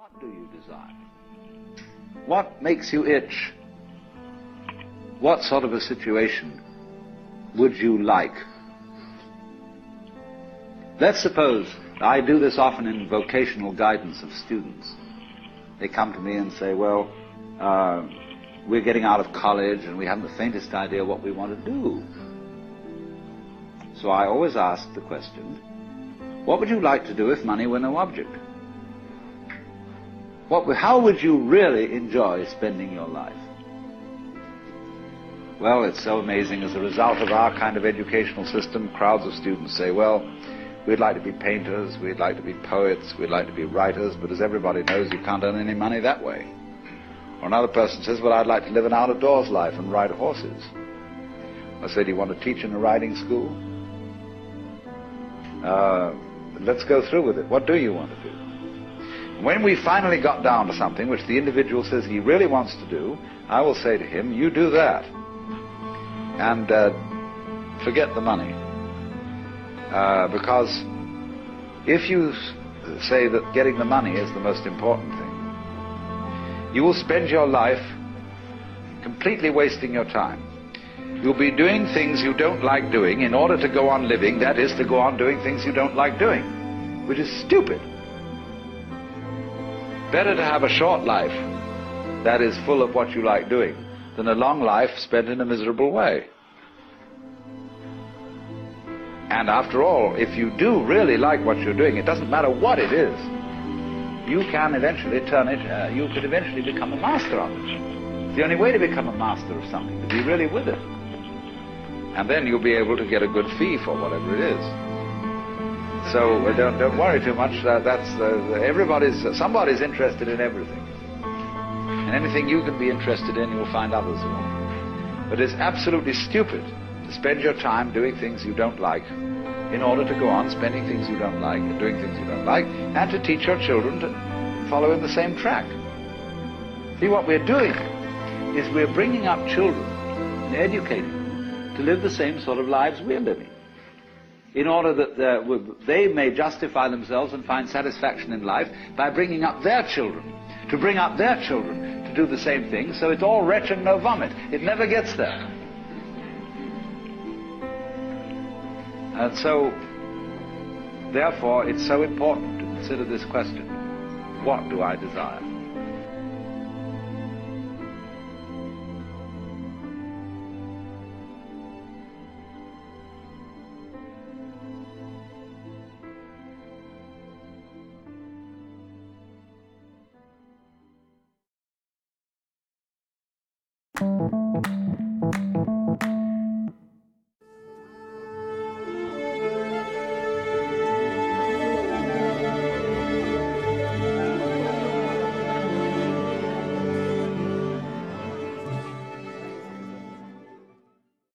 What do you desire? What makes you itch? What sort of a situation would you like? Let's suppose I do this often in vocational guidance of students. They come to me and say, well, uh, we're getting out of college and we haven't the faintest idea what we want to do. So I always ask the question, what would you like to do if money were no object? What, how would you really enjoy spending your life? Well, it's so amazing. As a result of our kind of educational system, crowds of students say, well, we'd like to be painters, we'd like to be poets, we'd like to be writers, but as everybody knows, you can't earn any money that way. Or another person says, well, I'd like to live an out-of-doors life and ride horses. I said, do you want to teach in a riding school? Uh, let's go through with it. What do you want to do? When we finally got down to something which the individual says he really wants to do, I will say to him, you do that. And uh, forget the money. Uh, because if you say that getting the money is the most important thing, you will spend your life completely wasting your time. You'll be doing things you don't like doing in order to go on living, that is, to go on doing things you don't like doing, which is stupid. Better to have a short life that is full of what you like doing than a long life spent in a miserable way. And after all, if you do really like what you're doing, it doesn't matter what it is, you can eventually turn it, uh, you could eventually become a master of it. It's the only way to become a master of something, to be really with it. And then you'll be able to get a good fee for whatever it is. So uh, don't, don't worry too much. Uh, that's uh, everybody's, somebody's interested in everything. And anything you can be interested in, you'll find others will. But it's absolutely stupid to spend your time doing things you don't like in order to go on spending things you don't like doing things you don't like and to teach your children to follow in the same track. See, what we're doing is we're bringing up children and educating them to live the same sort of lives we're living in order that uh, they may justify themselves and find satisfaction in life by bringing up their children, to bring up their children to do the same thing, so it's all wretch and no vomit. It never gets there. And so, therefore, it's so important to consider this question. What do I desire? Thank you.